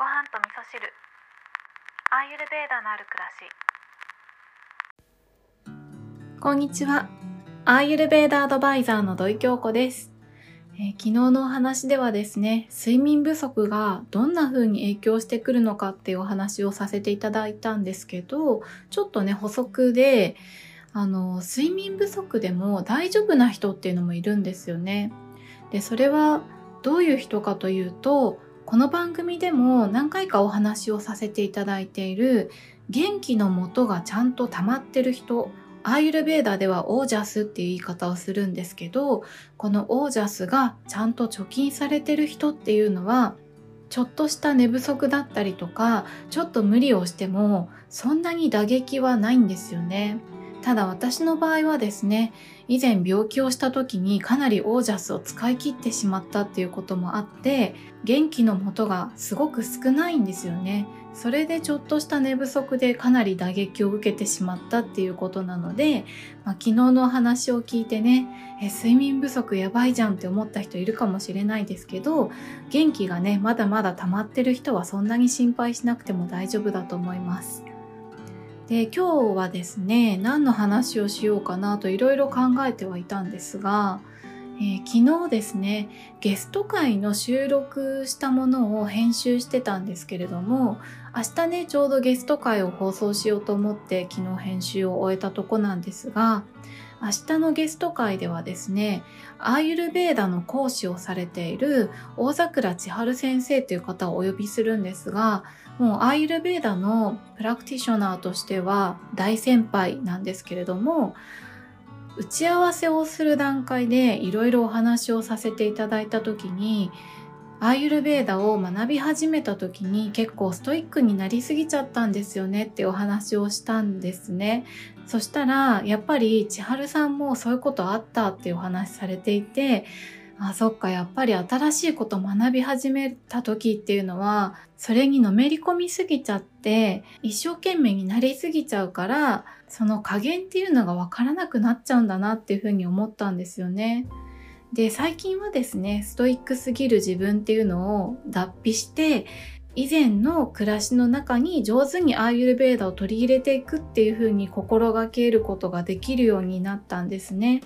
ご飯と味噌汁アーユルベーダのある暮らしこんにちは。アーユルベーダアドバイザーの土井京子です、えー昨日のお話ではですね、睡眠不足がどんな風に影響してくるのかっていうお話をさせていただいたんですけど、ちょっとね、補足で、あの、睡眠不足でも大丈夫な人っていうのもいるんですよね。で、それはどういう人かというと、この番組でも何回かお話をさせていただいている元気の元がちゃんと溜まってる人アーユルベーダではオージャスっていう言い方をするんですけどこのオージャスがちゃんと貯金されてる人っていうのはちょっとした寝不足だったりとかちょっと無理をしてもそんなに打撃はないんですよね。ただ私の場合はですね以前病気をした時にかなりオージャスを使い切ってしまったっていうこともあって元気の元がすごく少ないんですよねそれでちょっとした寝不足でかなり打撃を受けてしまったっていうことなので、まあ、昨日の話を聞いてねえ睡眠不足やばいじゃんって思った人いるかもしれないですけど元気がねまだまだ溜まってる人はそんなに心配しなくても大丈夫だと思います。で今日はですね何の話をしようかなといろいろ考えてはいたんですが、えー昨日ですねゲスト会の収録したものを編集してたんですけれども明日ねちょうどゲスト会を放送しようと思って昨日編集を終えたとこなんですが明日のゲスト会ではですねアーユルベーダの講師をされている大桜千春先生という方をお呼びするんですがもうアーユルベーダのプラクティショナーとしては大先輩なんですけれども打ち合わせをする段階でいろいろお話をさせていただいた時にアーユルベーダを学び始めた時に結構ストイックになりすぎちゃったんですよねってお話をしたんですね。そしたらやっぱり千春さんもそういうことあったってお話されていてあそっかやっぱり新しいこと学び始めた時っていうのはそれにのめり込みすぎちゃって一生懸命になりすぎちゃうからその加減っていうのがわからなくなっちゃうんだなっていうふうに思ったんですよね。で最近はですねストイックすぎる自分っていうのを脱皮して以前の暮らしの中に上手にアーユルベーダを取り入れていくっていうふうに心がけることができるようになったんですね。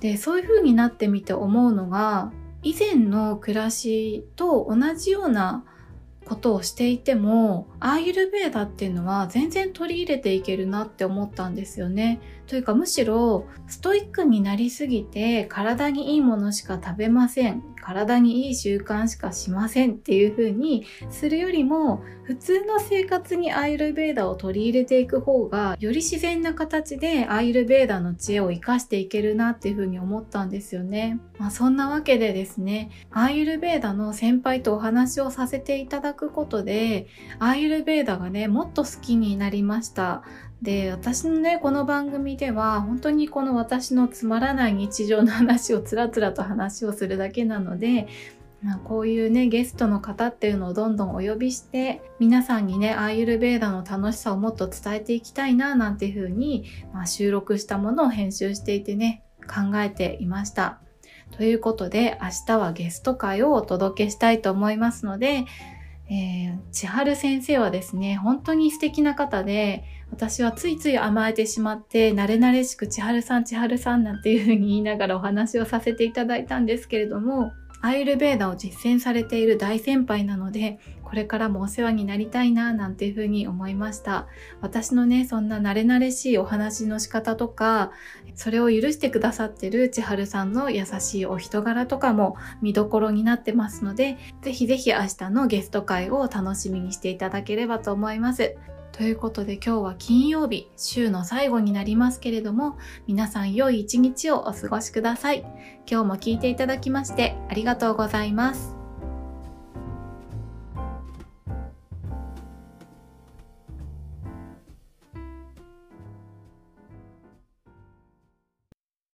でそういうふうになってみて思うのが以前の暮らしと同じようなことをしていてもアーユルベーダっていうのは全然取り入れていけるなって思ったんですよね。というかむしろストイックになりすぎて体にいいものしか食べません体にいい習慣しかしませんっていう風にするよりも普通の生活にアーユルベーダを取り入れていく方がより自然な形でアーユルベーダの知恵を活かしていけるなっていう風に思ったんですよね。まあ、そんなわけでですねアーユルベーダの先輩とお話をさせていただくことでアーユルベーダがねもっと好きになりました。で私のねこの番組では本当にこの私のつまらない日常の話をつらつらと話をするだけなので、まあ、こういうねゲストの方っていうのをどんどんお呼びして皆さんにねアーユルベーダの楽しさをもっと伝えていきたいななんていうふうに、まあ、収録したものを編集していてね考えていました。ということで明日はゲスト会をお届けしたいと思いますので、えー、千春先生はですね本当に素敵な方で私はついつい甘えてしまって慣れ慣れしく千春さん千春さんなんていうふうに言いながらお話をさせていただいたんですけれどもアイルベーダを実践されている大先輩なのでこれからもお世話になりたいななんていうふうに思いました私のねそんな慣れ慣れしいお話の仕方とかそれを許してくださってる千春さんの優しいお人柄とかも見どころになってますのでぜひぜひ明日のゲスト会を楽しみにしていただければと思いますということで今日は金曜日、週の最後になりますけれども、皆さん良い一日をお過ごしください。今日も聞いていただきましてありがとうございます。